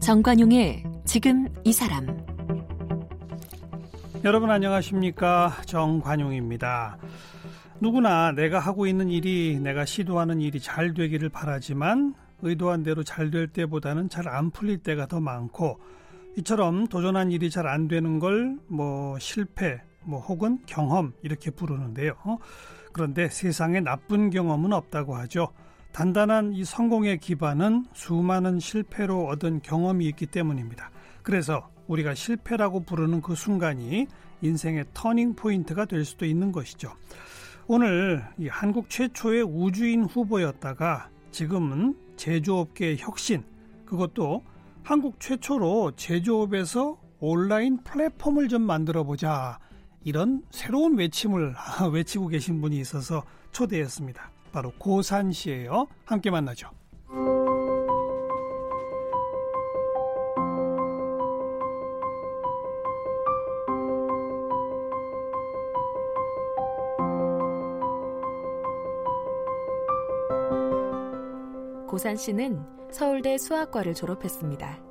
정관용의 지금 이 사람 여러분 안녕하십니까 정관용입니다. 누구나 내가 하고 있는 일이 내가 시도하는 일이 잘 되기를 바라지만 의도한 대로 잘 될 때보다는 잘 안 풀릴 때가 더 많고 이처럼 도전한 일이 잘 안 되는 걸 뭐 실패 뭐 혹은 경험 이렇게 부르는데요. 그런데 세상에 나쁜 경험은 없다고 하죠. 단단한 이 성공의 기반은 수많은 실패로 얻은 경험이 있기 때문입니다. 그래서 우리가 실패라고 부르는 그 순간이 인생의 터닝 포인트가 될 수도 있는 것이죠. 오늘 이 한국 최초의 우주인 후보였다가 지금은 제조업계의 혁신, 그것도 한국 최초로 제조업에서 온라인 플랫폼을 좀 만들어 보자. 이런 새로운 외침을 외치고 계신 분이 있어서 초대했습니다. 바로 고산 씨예요. 함께 만나죠. 고산 씨는 서울대 수학과를 졸업했습니다.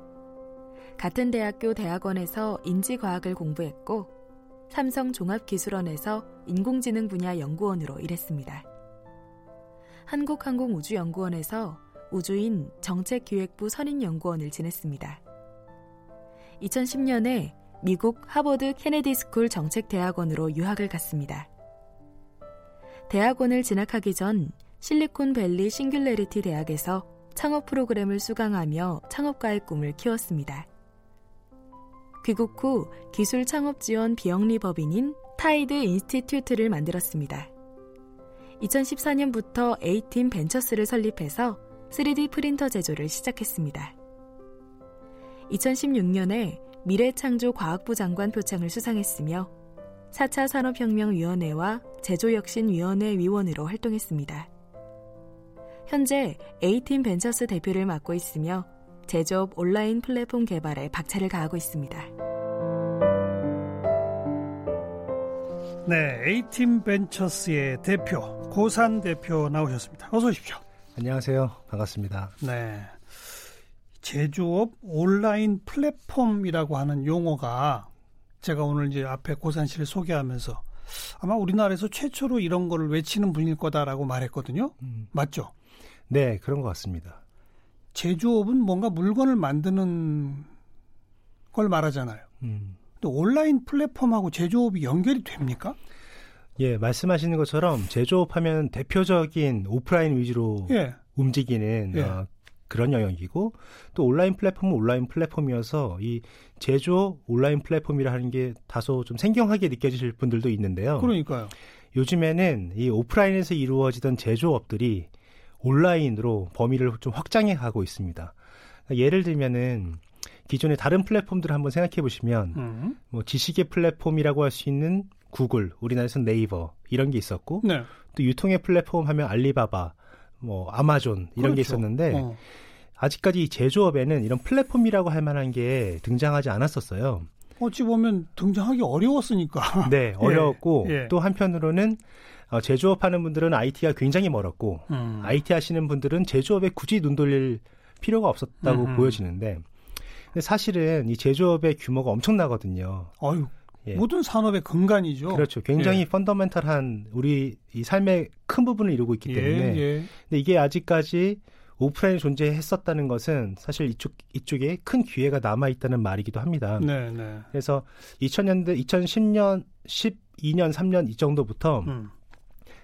같은 대학교 대학원에서 인지과학을 공부했고 삼성 종합기술원에서 인공지능 분야 연구원으로 일했습니다. 한국항공우주연구원에서 우주인 정책기획부 선임연구원을 지냈습니다. 2010년에 미국 하버드 케네디 스쿨 정책대학원으로 유학을 갔습니다. 대학원을 진학하기 전 실리콘밸리 Singularity 대학에서 창업 프로그램을 수강하며 창업가의 꿈을 키웠습니다. 귀국 후 기술 창업 지원 비영리 법인인 TIDE Institute를 만들었습니다. 2014년부터 A팀 벤처스를 설립해서 3D 프린터 제조를 시작했습니다. 2016년에 미래창조 과학부 장관 표창을 수상했으며 4차 산업혁명위원회와 제조혁신위원회 위원으로 활동했습니다. 현재 A팀 벤처스 대표를 맡고 있으며 제조업 온라인 플랫폼 개발에 박차를 가하고 있습니다. 네, A팀 벤처스의 대표 고산 대표 나오셨습니다. 어서 오십시오. 안녕하세요. 반갑습니다. 네. 제조업 온라인 플랫폼이라고 하는 용어가 제가 오늘 이제 앞에 고산 씨를 소개하면서 아마 우리나라에서 최초로 이런 거를 외치는 분일 거다라고 말했거든요. 음. 맞죠? 네, 그런 것 같습니다. 제조업은 뭔가 물건을 만드는 걸 말하잖아요. 음. 또 온라인 플랫폼하고 제조업이 연결이 됩니까? 예, 말씀하시는 것처럼 제조업하면 대표적인 오프라인 위주로 예. 움직이는 예. 어, 그런 영역이고 또 온라인 플랫폼은 온라인 플랫폼이어서 이 제조 온라인 플랫폼이라 하는 게 다소 좀 생경하게 느껴지실 분들도 있는데요. 그러니까요. 요즘에는 이 오프라인에서 이루어지던 제조업들이 온라인으로 범위를 좀 확장해 가고 있습니다. 그러니까 예를 들면은 기존의 다른 플랫폼들을 한번 생각해 보시면 음. 뭐 지식의 플랫폼이라고 할 수 있는 구글, 우리나라에서는 네이버 이런 게 있었고 네. 또 유통의 플랫폼 하면 알리바바, 뭐 아마존 이런 그렇죠. 게 있었는데 어. 아직까지 제조업에는 이런 플랫폼이라고 할 만한 게 등장하지 않았었어요. 어찌 보면 등장하기 어려웠으니까. 네, 어려웠고 예, 예. 또 한편으로는 어, 제조업하는 분들은 IT가 굉장히 멀었고 음. IT 하시는 분들은 제조업에 굳이 눈 돌릴 필요가 없었다고 음. 보여지는데 근데 사실은 이 제조업의 규모가 엄청나거든요. 아유, 예. 모든 산업의 근간이죠. 그렇죠. 굉장히 예. 펀더멘탈한 우리 이 삶의 큰 부분을 이루고 있기 예, 때문에. 예, 근데 이게 아직까지 오프라인이 존재했었다는 것은 사실 이쪽 이쪽에 큰 기회가 남아 있다는 말이기도 합니다. 네, 네. 그래서 2000년대 2010년 12년 3년 이 정도부터 음.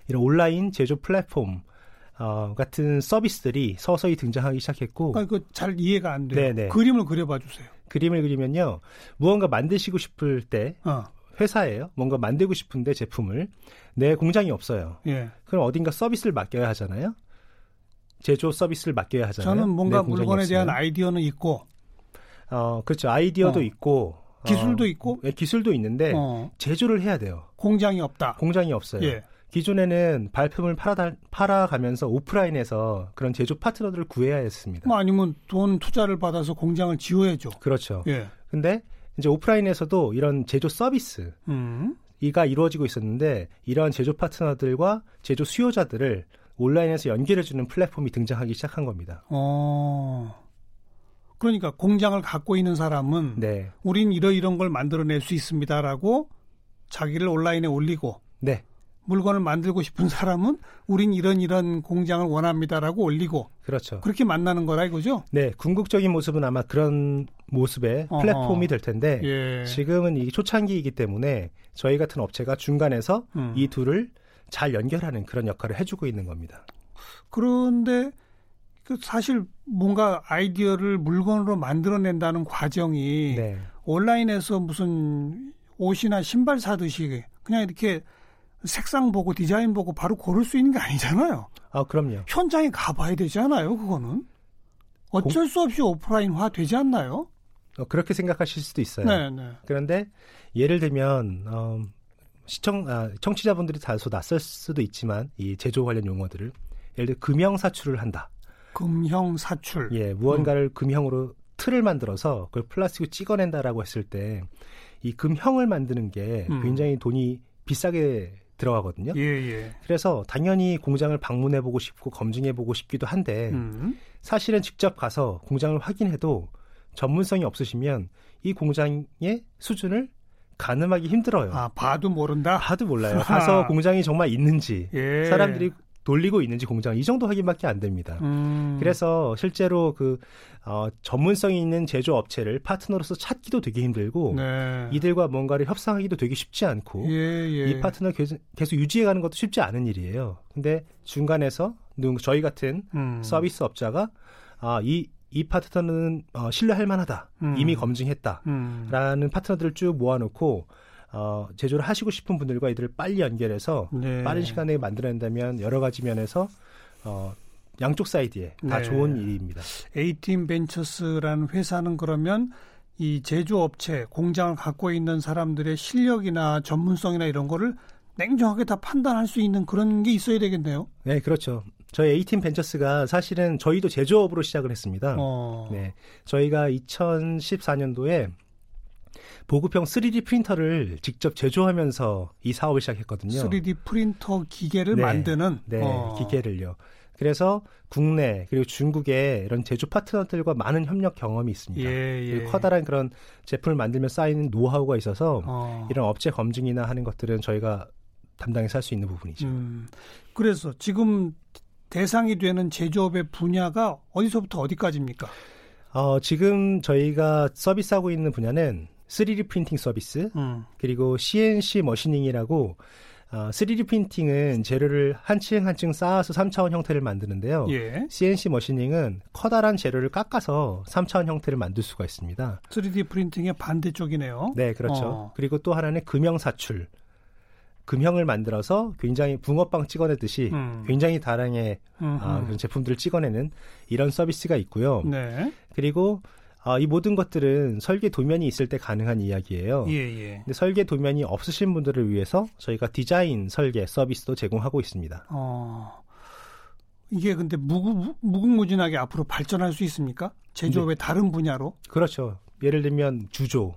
이런 온라인 제조 플랫폼 어, 같은 서비스들이 서서히 등장하기 시작했고. 아, 그잘 이해가 안 돼요. 네네. 그림을 그려봐 주세요. 그림을 그리면요, 무언가 만드시고 싶을 때 어. 회사예요. 뭔가 만들고 싶은데 제품을 내 공장이 없어요. 예. 그럼 어딘가 서비스를 맡겨야 하잖아요. 제조 서비스를 맡겨야 하잖아요. 저는 뭔가 물건에 없으면. 대한 아이디어는 있고, 어 그렇죠. 아이디어도 어. 있고 기술도 어, 있고, 네, 기술도 있는데 어. 제조를 해야 돼요. 공장이 없다. 공장이 없어요. 예. 기존에는 발품을 팔아 팔아가면서 오프라인에서 그런 제조 파트너들을 구해야 했습니다. 뭐 아니면 돈 투자를 받아서 공장을 지어야죠. 그렇죠. 예. 근데 이제 오프라인에서도 이런 제조 서비스 음. 이가 이루어지고 있었는데 이러한 제조 파트너들과 제조 수요자들을 온라인에서 연결해주는 플랫폼이 등장하기 시작한 겁니다. 어. 그러니까 공장을 갖고 있는 사람은 네, 우린 이러 이런 걸 만들어낼 수 있습니다라고 자기를 온라인에 올리고 네, 물건을 만들고 싶은 사람은 우린 이런 이런 공장을 원합니다라고 올리고 그렇죠. 그렇게 만나는 거라 이거죠. 네, 궁극적인 모습은 아마 그런 모습의 어허. 플랫폼이 될 텐데 예. 지금은 이 초창기이기 때문에 저희 같은 업체가 중간에서 음. 이 둘을 잘 연결하는 그런 역할을 해주고 있는 겁니다. 그런데 그 사실 뭔가 아이디어를 물건으로 만들어낸다는 과정이 네, 온라인에서 무슨 옷이나 신발 사듯이 그냥 이렇게 색상 보고 디자인 보고 바로 고를 수 있는 게 아니잖아요. 아 그럼요. 현장에 가봐야 되잖아요. 그거는 어쩔 수 없이 오프라인화 되지 않나요? 어, 그렇게 생각하실 수도 있어요. 네, 네. 그런데 예를 들면 어, 시청 아, 청취자분들이 다소 낯설 수도 있지만 이 제조 관련 용어들을 예를 들어 금형 사출을 한다. 금형 사출. 예, 무언가를 금형으로 틀을 만들어서 그걸 플라스틱으로 찍어낸다라고 했을 때 이 금형을 만드는 게 음. 굉장히 돈이 비싸게 들어가거든요. 예, 예. 그래서 당연히 공장을 방문해 보고 싶고 검증해 보고 싶기도 한데 음. 사실은 직접 가서 공장을 확인해도 전문성이 없으시면 이 공장의 수준을 가늠하기 힘들어요. 아, 봐도 모른다. 봐도 몰라요. 가서 공장이 정말 있는지 예. 사람들이 돌리고 있는지 공장 이 정도 확인밖에 안 됩니다. 음. 그래서 실제로 그 어, 전문성이 있는 제조 업체를 파트너로서 찾기도 되게 힘들고 네. 이들과 뭔가를 협상하기도 되게 쉽지 않고 예, 예. 이 파트너 계속, 계속 유지해가는 것도 쉽지 않은 일이에요. 근데 중간에서 누 저희 같은 음. 서비스 업자가 아, 이, 이 파트너는 어, 신뢰할 만하다. 음. 이미 검증했다. 음. 라는 파트너들을 쭉 모아놓고 어, 제조를 하시고 싶은 분들과 이들을 빨리 연결해서 네. 빠른 시간에 만들어낸다면 여러 가지 면에서 어, 양쪽 사이드에 다 네. 좋은 일입니다. 에이팀 벤처스라는 회사는 그러면 이 제조업체, 공장을 갖고 있는 사람들의 실력이나 전문성이나 이런 거를 냉정하게 다 판단할 수 있는 그런 게 있어야 되겠네요. 네, 그렇죠. 저희 A팀 벤처스가 사실은 저희도 제조업으로 시작을 했습니다. 어. 네, 저희가 2014년도에 보급형 3D 프린터를 직접 제조하면서 이 사업을 시작했거든요. 3D 프린터 기계를 네. 만드는 네, 어. 기계를요. 그래서 국내 그리고 중국의 이런 제조 파트너들과 많은 협력 경험이 있습니다. 예, 예. 커다란 그런 제품을 만들며 쌓이는 노하우가 있어서 어. 이런 업체 검증이나 하는 것들은 저희가 담당해서 할 수 있는 부분이죠. 음. 그래서 지금 대상이 되는 제조업의 분야가 어디서부터 어디까지입니까? 어, 지금 저희가 서비스하고 있는 분야는 3D 프린팅 서비스 음. 그리고 CNC 머시닝이라고 어, 3D 프린팅은 재료를 한 층 한 층 쌓아서 3차원 형태를 만드는데요. 예. CNC 머시닝은 커다란 재료를 깎아서 3차원 형태를 만들 수가 있습니다. 3D 프린팅의 반대쪽이네요. 네, 그렇죠. 어. 그리고 또 하나는 금형 사출. 금형을 만들어서 굉장히 붕어빵 찍어내듯이 음. 굉장히 다량의. 아, 그런 제품들을 찍어내는 이런 서비스가 있고요. 네. 그리고 아, 이 모든 것들은 설계 도면이 있을 때 가능한 이야기예요. 예, 예. 근데 설계 도면이 없으신 분들을 위해서 저희가 디자인 설계 서비스도 제공하고 있습니다. 어. 이게 근데 무구, 무궁무진하게 앞으로 발전할 수 있습니까? 제조업의 다른 분야로? 그렇죠. 예를 들면 주조,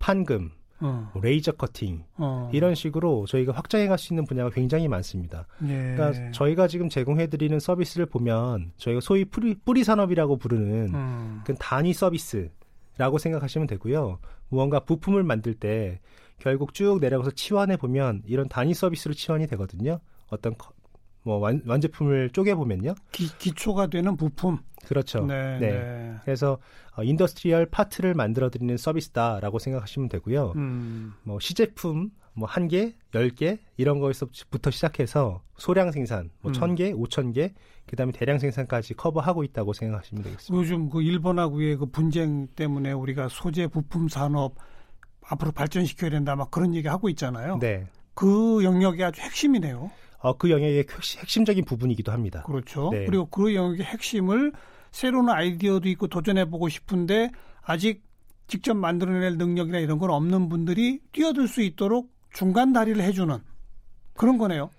판금, 어. 뭐 레이저 커팅 어. 이런 식으로 저희가 확장해 갈 수 있는 분야가 굉장히 많습니다. 예. 그러니까 저희가 지금 제공해 드리는 서비스를 보면 저희가 소위 뿌리, 뿌리 산업이라고 부르는 음. 그 단위 서비스라고 생각하시면 되고요. 무언가 부품을 만들 때 결국 쭉 내려가서 치환해 보면 이런 단위 서비스로 치환이 되거든요. 어떤 커- 뭐 완, 완제품을 쪼개 보면요. 기, 기초가 되는 부품. 그렇죠. 네, 네. 네. 그래서 어, industrial part를 만들어 드리는 서비스다라고 생각하시면 되고요. 음. 뭐 시제품 뭐 한 개, 열 개 이런 거에서부터 시작해서 소량 생산, 뭐 음. 천 개, 오천 개, 그다음에 대량 생산까지 커버하고 있다고 생각하시면 되겠습니다. 요즘 그 일본하고의 그 분쟁 때문에 우리가 소재 부품 산업 앞으로 발전시켜야 된다 막 그런 얘기 하고 있잖아요. 네. 그 영역이 아주 핵심이네요. 어, 그 영역의 핵심- 핵심적인 부분이기도 합니다. 그렇죠. 네. 그리고 그 영역의 핵심을 새로운 아이디어도 있고 도전해 보고 싶은데 아직 직접 만들어낼 능력이나 이런 건 없는 분들이 뛰어들 수 있도록 중간 다리를 해주는 그런 거네요.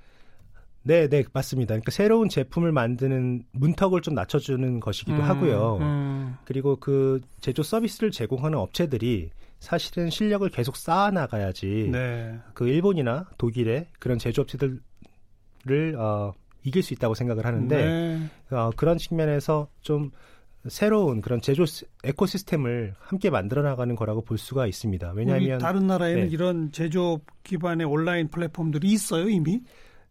네, 네, 맞습니다. 그러니까 새로운 제품을 만드는 문턱을 좀 낮춰주는 것이기도 음, 하고요. 음, 그리고 그 제조 서비스를 제공하는 업체들이 사실은 실력을 계속 쌓아 나가야지 네. 그 일본이나 독일의 그런 제조업체들 을 어, 이길 수 있다고 생각을 하는데 네. 어, 그런 측면에서 좀 새로운 그런 제조 시- 에코시스템을 함께 만들어 나가는 거라고 볼 수가 있습니다. 왜냐하면 다른 나라에는 네. 이런 제조업 기반의 온라인 플랫폼들이 있어요 이미?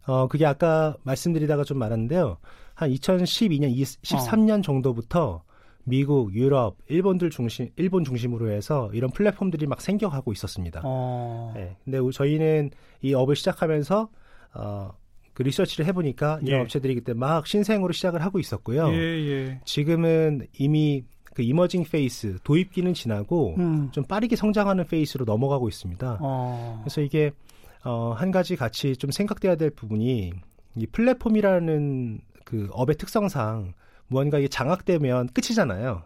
어 그게 아까 말씀드리다가 좀 많았는데요. 한 2012년, 13년 정도부터 미국, 유럽, 일본들 중심, 일본 중심으로 해서 이런 플랫폼들이 막 생겨가고 있었습니다. 어. 네, 근데 우- 저희는 이 업을 시작하면서 어, 그 리서치를 해보니까 이런 예. 업체들이 그때 막 신생으로 시작을 하고 있었고요. 예, 예. 지금은 이미 그 emerging phase 도입기는 지나고 음. 좀 빠르게 성장하는 phase로 넘어가고 있습니다. 어. 그래서 이게 어, 한 가지 같이 좀 생각돼야 될 부분이 이 플랫폼이라는 그 업의 특성상 무언가 이게 장악되면 끝이잖아요.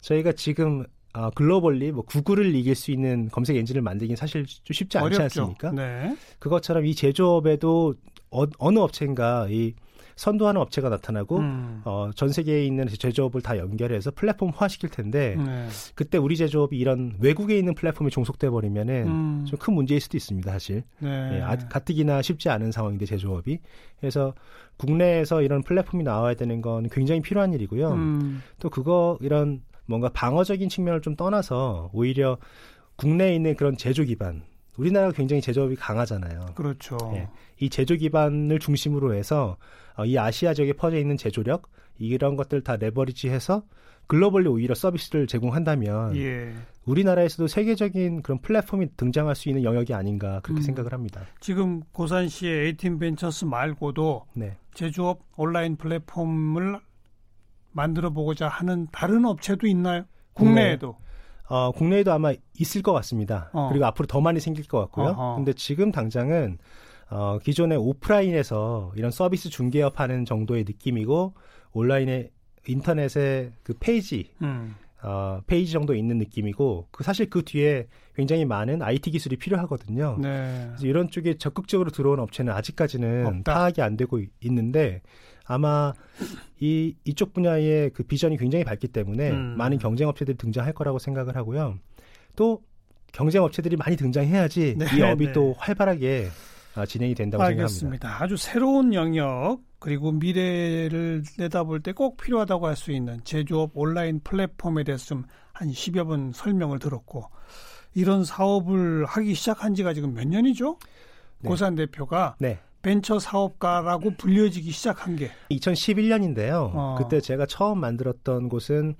저희가 지금 어, globally 뭐 구글을 이길 수 있는 검색 엔진을 만들긴 사실 좀 쉽지 않지 어렵죠. 않습니까? 네. 그것처럼 이 제조업에도 어, 느 업체인가 이 선도하는 업체가 나타나고 음. 어, 전 세계에 있는 제조업을 다 연결해서 플랫폼화 시킬 텐데 네. 그때 우리 제조업이 이런 외국에 있는 플랫폼에 종속돼 버리면은 음. 좀큰 문제일 수도 있습니다, 사실. 네. 예, 아, 가뜩이나 쉽지 않은 상황인데 제조업이. 그래서 국내에서 이런 플랫폼이 나와야 되는 건 굉장히 필요한 일이고요. 음. 또 그거 이런 뭔가 방어적인 측면을 좀 떠나서 오히려 국내에 있는 그런 제조 기반. 우리나라가 굉장히 제조업이 강하잖아요. 그렇죠. 예. 이 제조 기반을 중심으로 해서 어, 이 아시아 지역에 퍼져 있는 제조력 이런 것들 다 leverage해서 globally 오히려 서비스를 제공한다면 예. 우리나라에서도 세계적인 그런 플랫폼이 등장할 수 있는 영역이 아닌가 그렇게 음. 생각을 합니다. 지금 고산 씨의 에이팀 벤처스 말고도 네. 제조업 온라인 플랫폼을 만들어 보고자 하는 다른 업체도 있나요? 국내에도. 어, 국내에도 아마 있을 것 같습니다. 어. 그리고 앞으로 더 많이 생길 것 같고요. 어허. 근데 지금 당장은 어, 기존의 오프라인에서 이런 서비스 중개업 하는 정도의 느낌이고 온라인에 인터넷에 그 페이지 음. 어, 페이지 정도 있는 느낌이고 그 사실 그 뒤에 굉장히 많은 IT 기술이 필요하거든요. 네. 그래서 이런 쪽에 적극적으로 들어온 업체는 아직까지는 없다. 파악이 안 되고 있- 있는데 아마 이 이쪽 분야의 그 비전이 굉장히 밝기 때문에 음. 많은 경쟁 업체들이 등장할 거라고 생각을 하고요. 또 경쟁 업체들이 많이 등장해야지 네, 이 업이 네. 또 활발하게 아, 진행이 된다고 생각합니다. 알겠습니다. 아주 새로운 영역 그리고 미래를 내다볼 때 꼭 필요하다고 할 수 있는 제조업 온라인 플랫폼에 대해서 좀 한 10여 분 설명을 들었고 이런 사업을 하기 시작한 지가 지금 몇 년이죠? 네. 고산 대표가 네. 벤처 사업가라고 불려지기 시작한 게 2011년인데요. 어. 그때 제가 처음 만들었던 곳은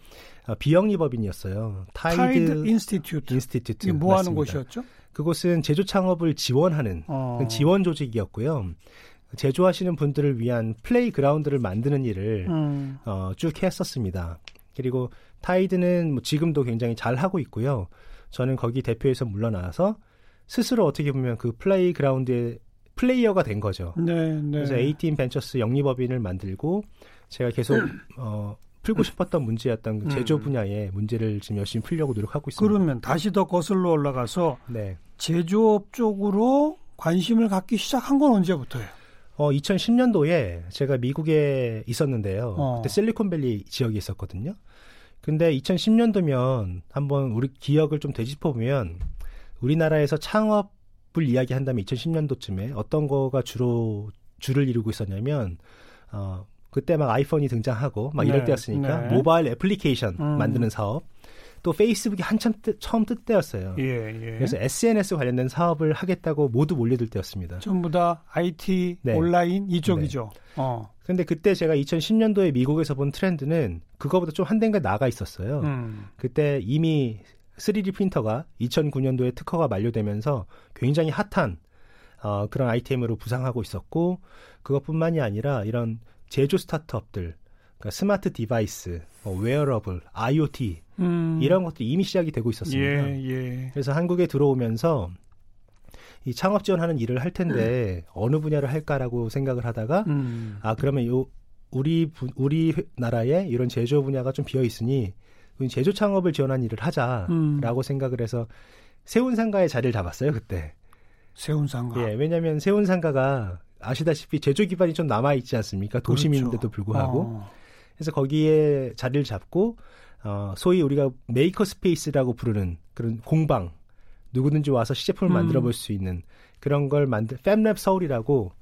어, 비영리법인이었어요. TIDE, Institute. Institute. 뭐 하는. 곳이었죠? 그곳은 제조 창업을 지원하는 어. 그 지원 조직이었고요. 제조하시는 분들을 위한 playground를 만드는 일을 음. 어, 쭉 했었습니다. 그리고 TIDE는 뭐 지금도 굉장히 잘 하고 있고요. 저는 거기 대표에서 물러나서 스스로 어떻게 보면 그 playground의 플레이어가 된 거죠. 네, 네. 그래서 A-Team Ventures 영리법인을 만들고 제가 계속 어, 풀고 싶었던 문제였던 그 제조 음. 분야의 문제를 지금 열심히 풀려고 노력하고 있습니다. 그러면 다시 더 거슬러 올라가서 네. 제조업 쪽으로 관심을 갖기 시작한 건 언제부터예요? 어, 2010년도에 제가 미국에 있었는데요. 어. 그때 실리콘밸리 지역에 있었거든요. 근데 2010년도면 한번 우리 기억을 좀 되짚어 보면 우리나라에서 창업 을 이야기한다면 2010년도쯤에 어떤 거가 주로 주를 이루고 있었냐면 어 그때 막 아이폰이 등장하고 막 이럴 네, 때였으니까 네. 모바일 애플리케이션 음. 만드는 사업 또 페이스북이 한참 뜨, 처음 뜰 때였어요. 예, 예. 그래서 SNS 관련된 사업을 하겠다고 모두 몰려들 때였습니다. 전부 다 IT, 네. 온라인 이쪽이죠. 어. 근데 그때 제가 2010년도에 미국에서 본 트렌드는 그거보다 좀 한 단계 나가 있었어요. 음. 그때 이미 3D 프린터가 2009년도에 특허가 만료되면서 굉장히 핫한 어, 그런 아이템으로 부상하고 있었고 그것뿐만이 아니라 이런 제조 스타트업들, 그러니까 smart device, 뭐 wearable, IoT 음. 이런 것들이 이미 시작이 되고 있었습니다. 예, 예. 그래서 한국에 들어오면서 이 창업 지원하는 일을 할 텐데 어느 분야를 할까라고 생각을 하다가 음. 아 그러면 요 우리 부- 우리 회- 나라에 이런 제조 분야가 좀 비어 있으니 제조 창업을 지원한 일을 하자라고 음. 생각을 해서 세운 상가에 자리를 잡았어요 그때. 세운 상가. 예, 왜냐하면 세운 상가가 아시다시피 제조 기반이 좀 남아 있지 않습니까? 도심인데도 그렇죠. 불구하고 어. 그래서 거기에 자리를 잡고 어, 소위 우리가 maker space라고 부르는 그런 공방 누구든지 와서 시제품을 음. 만들어 볼 수 있는 그런 걸 만들 Fab Lab 서울이라고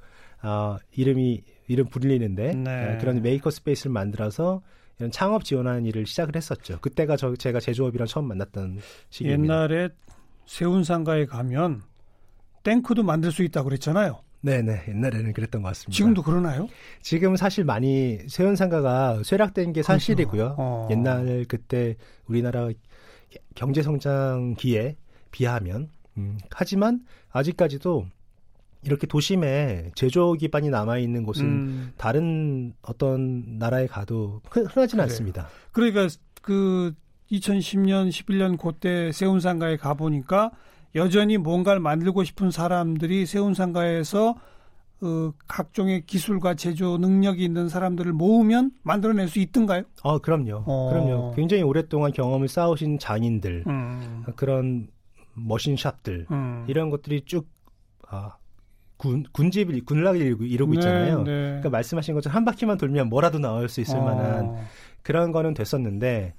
어, 이름이 이름 불리는데 네. 어, 그런 maker space를 만들어서 이런 창업 지원하는 일을 시작을 했었죠. 그때가 저 제가 제조업이랑 처음 만났던 시기입니다. 옛날에 세운상가에 가면 탱크도 만들 수 있다고 그랬잖아요. 네네 옛날에는 그랬던 것 같습니다. 지금도 그러나요? 지금 사실 많이 세운상가가 쇠락된 게 사실이고요. 어. 옛날 그때 우리나라 경제 성장기에 비하면 음, 하지만 아직까지도 이렇게 도심에 제조 기반이 남아 있는 곳은 음, 다른 어떤 나라에 가도 흔- 흔하지는 그래요. 않습니다. 그러니까 그 2010년, 11년 그때 세운 상가에 가 보니까 여전히 뭔가를 만들고 싶은 사람들이 세운 상가에서 어, 각종의 기술과 제조 능력이 있는 사람들을 모으면 만들어낼 수 있던가요? 어, 그럼요. 어. 그럼요. 굉장히 오랫동안 경험을 쌓으신 장인들, 음, 그런 머신샵들, 음. 이런 것들이 쭉, 아, 군, 군집을, 군락을 이루고, 이루고 있잖아요. 네, 네. 그러니까 말씀하신 것처럼 한 바퀴만 돌면 뭐라도 나올 수 있을 어, 만한 그런 거는 됐었는데,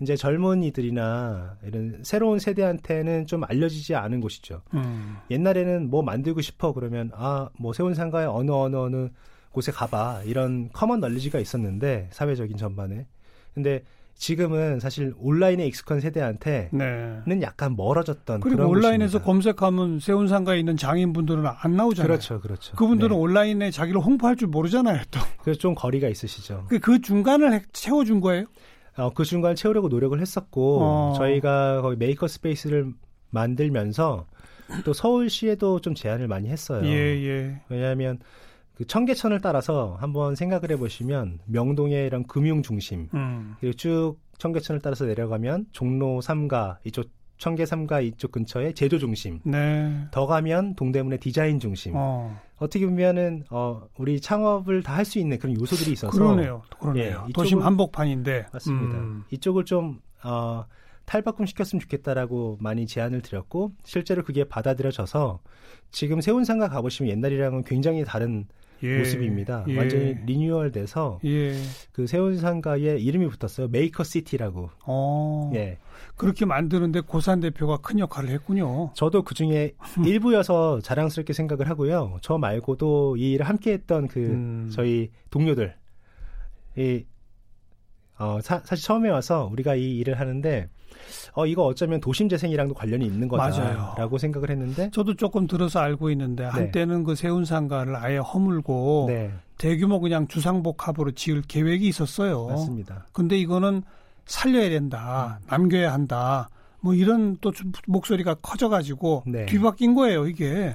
이제 젊은이들이나 이런 새로운 세대한테는 좀 알려지지 않은 곳이죠. 음, 옛날에는 뭐 만들고 싶어 그러면 아 뭐 세운 상가에 어느 어느 어느 곳에 가봐 이런 common knowledge가 있었는데 사회적인 전반에 근데 지금은 사실 온라인에 익숙한 세대한테는 네. 약간 멀어졌던 그리고 온라인에서 곳입니다. 검색하면 세운상가에 있는 장인분들은 안 나오잖아요. 그렇죠 그렇죠 그분들은 네. 온라인에 자기를 홍보할 줄 모르잖아요. 또. 그래서 좀 거리가 있으시죠 그- 그 중간을 해- 채워준 거예요. 어, 그 중간 채우려고 노력을 했었고 어. 저희가 거기 maker space를 만들면서 또 서울시에도 좀 제안을 많이 했어요 예, 예. 왜냐하면 그 청계천을 따라서 한번 생각을 해보시면 명동의 이런 금융 중심 음. 그리고 쭉 청계천을 따라서 내려가면 종로 3가 이쪽 청계 3가 이쪽 근처에 제조 중심 네. 더 가면 동대문의 디자인 중심 어. 어떻게 보면은 어 우리 창업을 다 할 수 있는 그런 요소들이 있어서 그러네요. 그러네요. 예, 도심 이쪽은- 한복판인데. 맞습니다. 음. 이쪽을 좀 어, 탈바꿈 시켰으면 좋겠다라고 많이 제안을 드렸고 실제로 그게 받아들여져서 지금 세운상가 가보시면 옛날이랑은 굉장히 다른 예. 모습입니다. 예. 완전히 리뉴얼돼서 예. 그 세운 상가에 이름이 붙었어요. Maker City라고. 어. 예. 그렇게 만드는데 고산 대표가 큰 역할을 했군요. 저도 그 중에 일부여서 자랑스럽게 생각을 하고요. 저 말고도 이 일을 함께했던 그 음. 저희 동료들, 이 어, 사, 실 처음에 와서 우리가 이 일을 하는데 어 이거 어쩌면 도심 재생이랑도 관련이 있는. 거다라고 생각을 했는데 저도 조금 들어서 알고 있는데 한때는 그 세운 상가를 아예 허물고 네 대규모 그냥 주상복합으로 지을 계획이 있었어요. 맞습니다. 근데 이거는 살려야 된다. 음. 남겨야 한다. 뭐 이런 또 주- 목소리가 커져가지고 네. 뒤바뀐 거예요, 이게.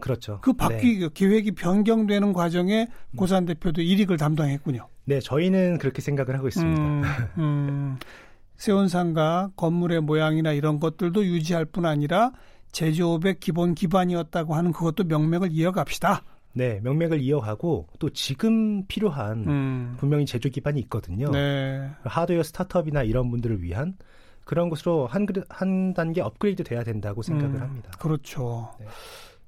그렇죠. 그 바뀌 그 계획이 변경되는 과정에 고산 대표도 일익을 담당했군요. 네. 네, 저희는 그렇게 생각을 하고 있습니다. 음, 음, 세운 상가 건물의 모양이나 이런 것들도 유지할 뿐 아니라 제조업의 기본 기반이었다고 하는 그것도 명맥을 이어갑시다. 네, 명맥을 이어가고 또 지금 필요한 음, 분명히 제조 기반이 있거든요. 네. 하드웨어 스타트업이나 이런 분들을 위한 그런 것으로 한, 한 단계 업그레이드 돼야 된다고 생각을 음, 합니다. 그렇죠. 네.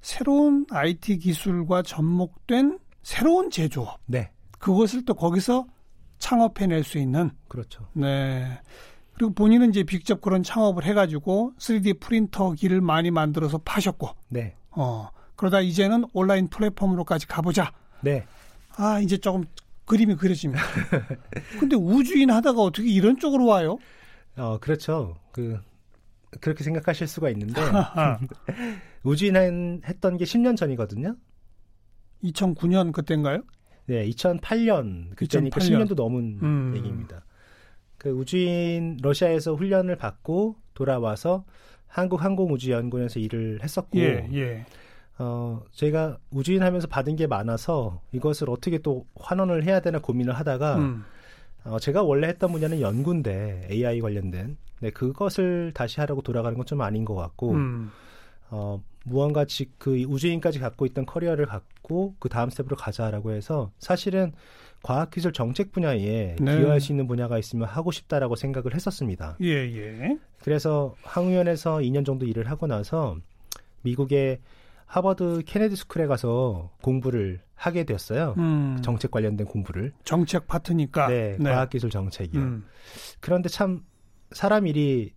새로운 IT 기술과 접목된 새로운 제조업 네, 그것을 또 거기서 창업해낼 수 있는 그렇죠. 네. 그리고 본인은 이제 직접 그런 창업을 해가지고 3D 프린터기를 많이 만들어서 파셨고, 네, 어, 그러다 이제는 온라인 플랫폼으로까지 가보자. 네. 아, 이제 조금 그림이 그려집니다. 근데 우주인 하다가 어떻게 이런 쪽으로 와요? 어, 그렇죠. 그, 그렇게 생각하실 수가 있는데, 아, 우주인 한- 했던 게 10년 전이거든요. 2009년 그때인가요? 네, 2008년, 그때니까 2008년. 10년도 넘은 음. 얘기입니다. 그 우주인 러시아에서 훈련을 받고 돌아와서 한국 항공우주연구원에서 일을 했었고, 예, 예. 어, 저희가 우주인 하면서 받은 게 많아서 이것을 어떻게 또 환원을 해야 되나 고민을 하다가, 음, 어, 제가 원래 했던 분야는 연구인데, AI 관련된. 네, 그것을 다시 하라고 돌아가는 건 좀 아닌 것 같고, 음, 어, 무언가 지, 그 우주인까지 갖고 있던 커리어를 갖고 그 다음 스텝으로 가자라고 해서 사실은 과학기술 정책 분야에 네. 기여할 수 있는 분야가 있으면 하고 싶다라고 생각을 했었습니다. 예, 예. 그래서 항우연에서 2년 정도 일을 하고 나서 미국의 하버드 케네디 스쿨에 가서 공부를 하게 되었어요. 음. 정책 관련된 공부를. 정책 파트니까. 네, 과학기술 정책이요. 음. 그런데 참 사람 일이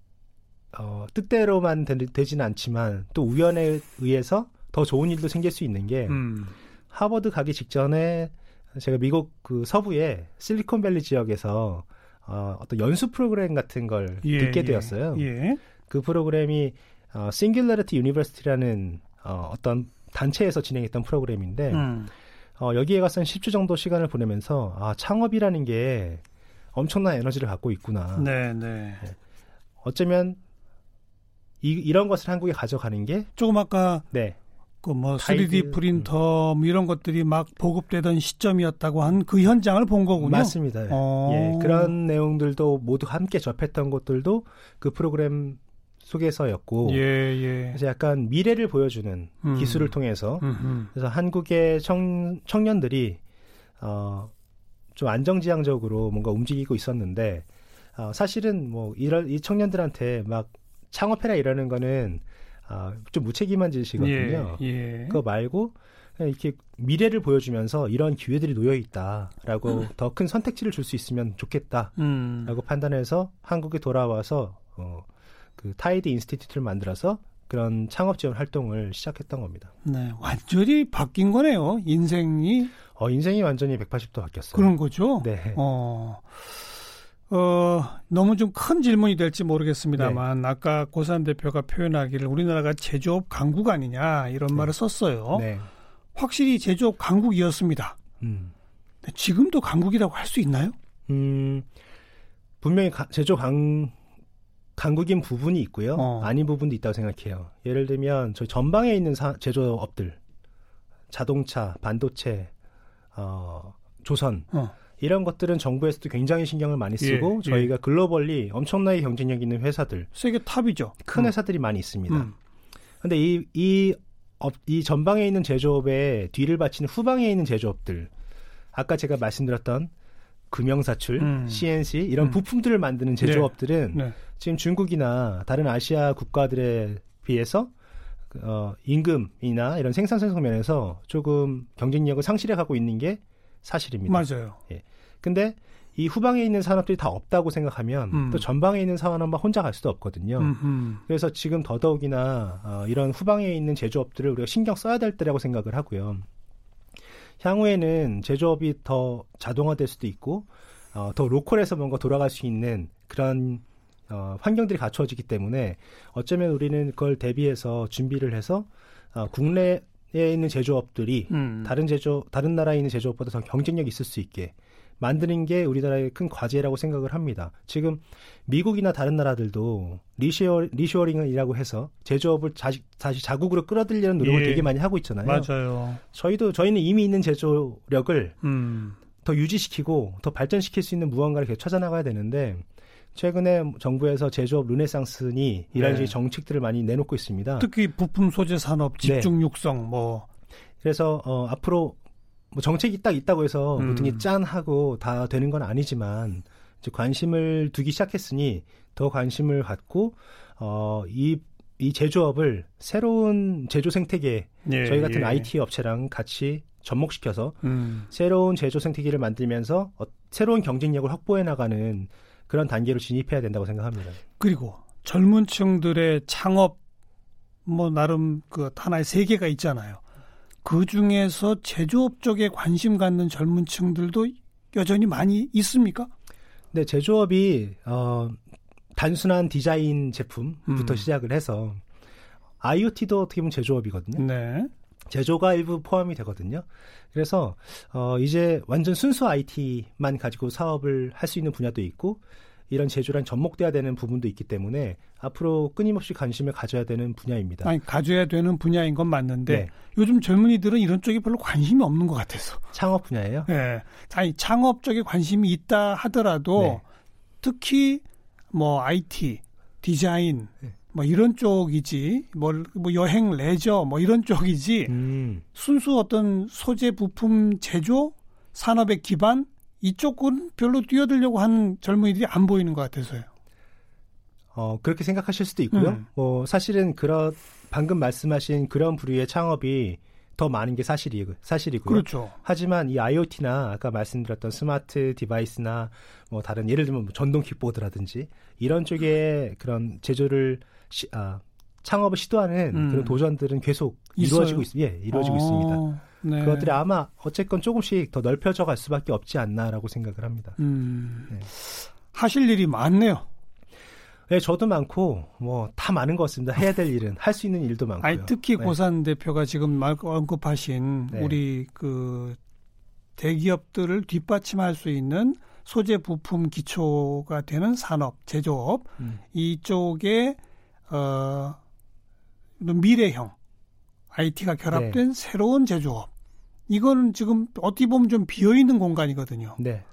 어, 뜻대로만 되, 지는 않지만 또 우연에 의해서 더 좋은 일도 생길 수 있는 게 음. 하버드 가기 직전에 제가 미국 그 서부의 실리콘밸리 지역에서 어, 어떤 연수 프로그램 같은 걸 예, 듣게 예. 되었어요. 예. 그 프로그램이 어, Singularity University라는 어, 어떤 단체에서 진행했던 프로그램인데 음. 어, 여기에 가서 한 10주 정도 시간을 보내면서 아, 창업이라는 게 엄청난 에너지를 갖고 있구나. 네, 네. 어쩌면 이, 이런 것을 한국에 가져가는 게 조금 아까 네. 그뭐 TIDE, 3D 프린터 뭐 이런 것들이 막 보급되던 시점이었다고 한 그 현장을 본 거군요. 맞습니다. 어. 예, 그런 내용들도 모두 함께 접했던 것들도 그 프로그램 속에서였고 예, 예. 그래서 약간 미래를 보여주는 음. 기술을 통해서 음흠. 그래서 한국의 청, 청년들이 어, 좀 안정지향적으로 뭔가 움직이고 있었는데 어, 사실은 뭐 이런 이 청년들한테 막 창업해라 이러는 거는 어, 좀 무책임한 짓이거든요. 예, 예. 그거 말고 이렇게 미래를 보여주면서 이런 기회들이 놓여 있다라고 더큰 선택지를 줄 수 있으면 좋겠다라고 음. 판단해서 한국에 돌아와서 어, 그 TIDE Institute를 만들어서 그런 창업 지원 활동을 시작했던 겁니다. 네, 완전히 바뀐 거네요. 인생이 어, 인생이 완전히 180도 바뀌었어요. 그런 거죠. 네. 어, 어, 너무 좀 큰 질문이 될지 모르겠습니다만, 네. 아까 고산 대표가 표현하기를 우리나라가 제조업 강국 아니냐, 이런 네. 말을 썼어요. 네. 확실히 제조업 강국이었습니다. 음. 지금도 강국이라고 할 수 있나요? 음, 분명히 가- 제조 강, 강국인 부분이 있고요. 어. 아닌 부분도 있다고 생각해요. 예를 들면 저희 전방에 있는 사- 제조업들, 자동차, 반도체, 어, 조선 어. 이런 것들은 정부에서도 굉장히 신경을 많이 쓰고 예, 저희가 globally 엄청나게 경쟁력 있는 회사들, 세계 탑이죠. 큰 음. 회사들이 많이 있습니다. 음. 근데 이, 이, 업, 이 전방에 있는 제조업의 뒤를 받치는 후방에 있는 제조업들, 아까 제가 말씀드렸던 금형사출, 음. CNC 이런 음. 부품들을 만드는 제조업들은 네. 지금 중국이나 다른 아시아 국가들에 비해서 어, 임금이나 이런 생산성 면에서 조금 경쟁력을 상실해 가고 있는 게 사실입니다. 맞아요. 근데 이 후방에 있는 산업들이 다 없다고 생각하면 음. 또 전방에 있는 산업만 혼자 갈 수도 없거든요. 음흠. 그래서 지금 더더욱이나 어, 이런 후방에 있는 제조업들을 우리가 신경 써야 될 때라고 생각을 하고요. 향후에는 제조업이 더 자동화될 수도 있고 어, 더 local에서 뭔가 돌아갈 수 있는 그런 어, 환경들이 갖추어지기 때문에 어쩌면 우리는 그걸 대비해서 준비를 해서 어, 국내에 있는 제조업들이 음. 다른 제조 다른 나라에 있는 제조업보다 더 경쟁력 이 있을 수 있게 만드는 게 우리나라의 큰 과제라고 생각을 합니다. 지금 미국이나 다른 나라들도 reshor, reshoring이라고 해서 제조업을 다시, 다시 자국으로 끌어들이려는 노력을 예. 되게 많이 하고 있잖아요. 맞아요. 저희도 저희는 이미 있는 제조력을 음. 더 유지시키고 더 발전시킬 수 있는 무언가를 계속 찾아나가야 되는데 최근에 정부에서 제조업 르네상스니 이런 네. 식의 정책들을 많이 내놓고 있습니다. 특히 부품 소재 산업 네. 집중 육성 뭐 그래서 어, 앞으로 뭐 정책이 딱 있다고 해서 음. 모든 게 짠 하고 다 되는 건 아니지만 이제 관심을 두기 시작했으니 더 관심을 갖고 어, 이, 이 제조업을 새로운 제조 생태계 예, 저희 같은 예. IT 업체랑 같이 접목시켜서 음. 새로운 제조 생태계를 만들면서 어, 새로운 경쟁력을 확보해 나가는 그런 단계로 진입해야 된다고 생각합니다. 그리고 젊은 층들의 창업 뭐 나름 그 하나의 세계가 있잖아요. 그 중에서 제조업 쪽에 관심 갖는 젊은 층들도 여전히 많이 있습니까? 근데 제조업이 어, 단순한 디자인 제품부터 음. 시작을 해서 IoT도 어떻게 보면 제조업이거든요. 네. 제조가 일부 포함이 되거든요. 그래서 어 이제 완전 순수 IT만 가지고 사업을 할 수 있는 분야도 있고 이런 제조랑 접목돼야 되는 부분도 있기 때문에 앞으로 끊임없이 관심을 가져야 되는 분야입니다. 아니 가져야 되는 분야인 건 맞는데 네. 요즘 젊은이들은 이런 쪽에 별로 관심이 없는 것 같아서. 창업 분야예요. 예. 아니 창업 쪽에 관심이 있다 하더라도 네. 특히 뭐 IT, 디자인 네. 뭐 이런 쪽이지 뭐, 뭐 여행 레저 뭐 이런 쪽이지 음, 순수 어떤 소재 부품 제조 산업의 기반 이쪽은 별로 뛰어들려고 하는 젊은이들이 안 보이는 것 같아서요. 어 그렇게 생각하실 수도 있고요. 음. 뭐 사실은 그런 방금 말씀하신 그런 부류의 창업이 더 많은 게 사실이, 사실이고요. 그렇죠. 하지만 이 IoT나 아까 말씀드렸던 스마트 디바이스나 뭐 다른 예를 들면 뭐 전동 킥보드라든지 이런 쪽의 그런 제조를 시, 아, 창업을 시도하는 음. 그런 도전들은 계속 있어요? 이루어지고 있, 예, 이루어지고 어, 있습니다. 네. 그것들이 아마 어쨌건 조금씩 더 넓혀져 갈 수밖에 없지 않나라고 생각을 합니다. 음, 네. 하실 일이 많네요. 네, 저도 많고 뭐 다 많은 것 같습니다. 해야 될 일은 할 수 있는 일도 많고요. 아니 특히 네. 고산 대표가 지금 말 언급하신 네. 우리 그 대기업들을 뒷받침할 수 있는 소재 부품 기초가 되는 산업 제조업 음. 이쪽에 어 미래형 IT가 결합된 네. 새로운 제조업 이거는 지금 어떻게 보면 좀 비어 있는 공간이거든요. 네.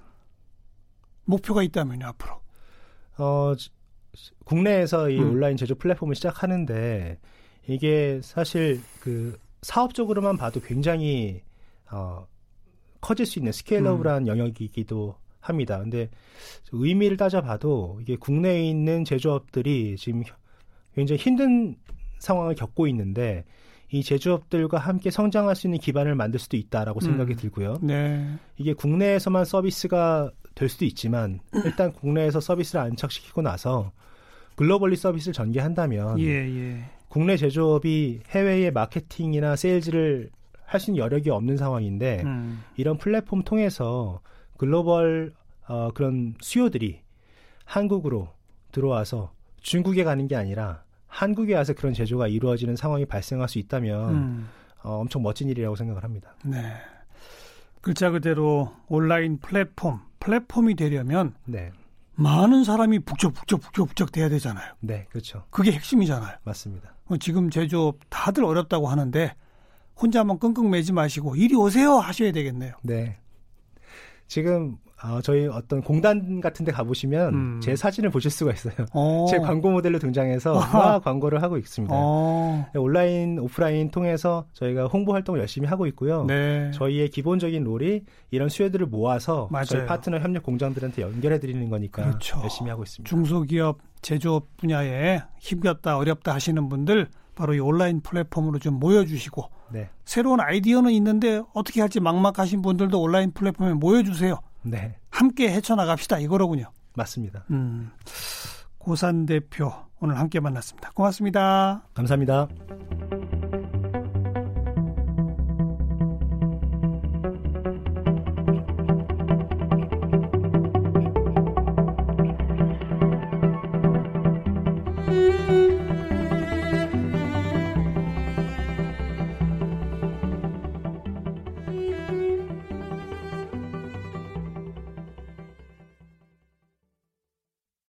목표가 있다면요 앞으로. 어, 지- 국내에서 이 음. 온라인 제조 플랫폼을 시작하는데 이게 사실 그 사업적으로만 봐도 굉장히 어, 커질 수 있는 스케일러블한 영역이기도 합니다. 근데 의미를 따져봐도 이게 국내에 있는 제조업들이 지금 굉장히 힘든 상황을 겪고 있는데 이 제조업들과 함께 성장할 수 있는 기반을 만들 수도 있다라고 생각이 음. 들고요. 네. 이게 국내에서만 서비스가 될 수도 있지만 일단 국내에서 서비스를 안착시키고 나서 글로벌리 서비스를 전개한다면 예 예. 국내 제조업이 해외의 마케팅이나 세일즈를 할 수 있는 여력이 없는 상황인데 음. 이런 플랫폼 통해서 글로벌 어, 그런 수요들이 한국으로 들어와서 중국에 가는 게 아니라 한국에 와서 그런 제조가 이루어지는 상황이 발생할 수 있다면 음. 어, 엄청 멋진 일이라고 생각을 합니다. 네. 글자 그대로 온라인 플랫폼, 플랫폼이 되려면 네, 많은 사람이 북적북적 북적북적 돼야 되잖아요. 네, 그렇죠, 그게 핵심이잖아요. 맞습니다. 어, 지금 제조업 다들 어렵다고 하는데 혼자만 끙끙 매지 마시고 이리 오세요 하셔야 되겠네요. 네. 지금 어, 저희 어떤 공단 같은 데 가보시면 음. 제 사진을 보실 수가 있어요. 어. 제 광고 모델로 등장해서 광고를 하고 있습니다. 어. 네, 온라인, 오프라인 통해서 저희가 홍보 활동을 열심히 하고 있고요. 네. 저희의 기본적인 롤이 이런 수요들을 모아서 맞아요. 저희 파트너 협력 공장들한테 연결해 드리는 거니까 그렇죠. 열심히 하고 있습니다. 중소기업 제조업 분야에 힘겹다 어렵다 하시는 분들 바로 이 온라인 플랫폼으로 좀 모여주시고 네. 새로운 아이디어는 있는데 어떻게 할지 막막하신 분들도 온라인 플랫폼에 모여주세요. 네. 함께 헤쳐나갑시다 이거로군요. 맞습니다. 음, 고산 대표 오늘 함께 만났습니다. 고맙습니다. 감사합니다.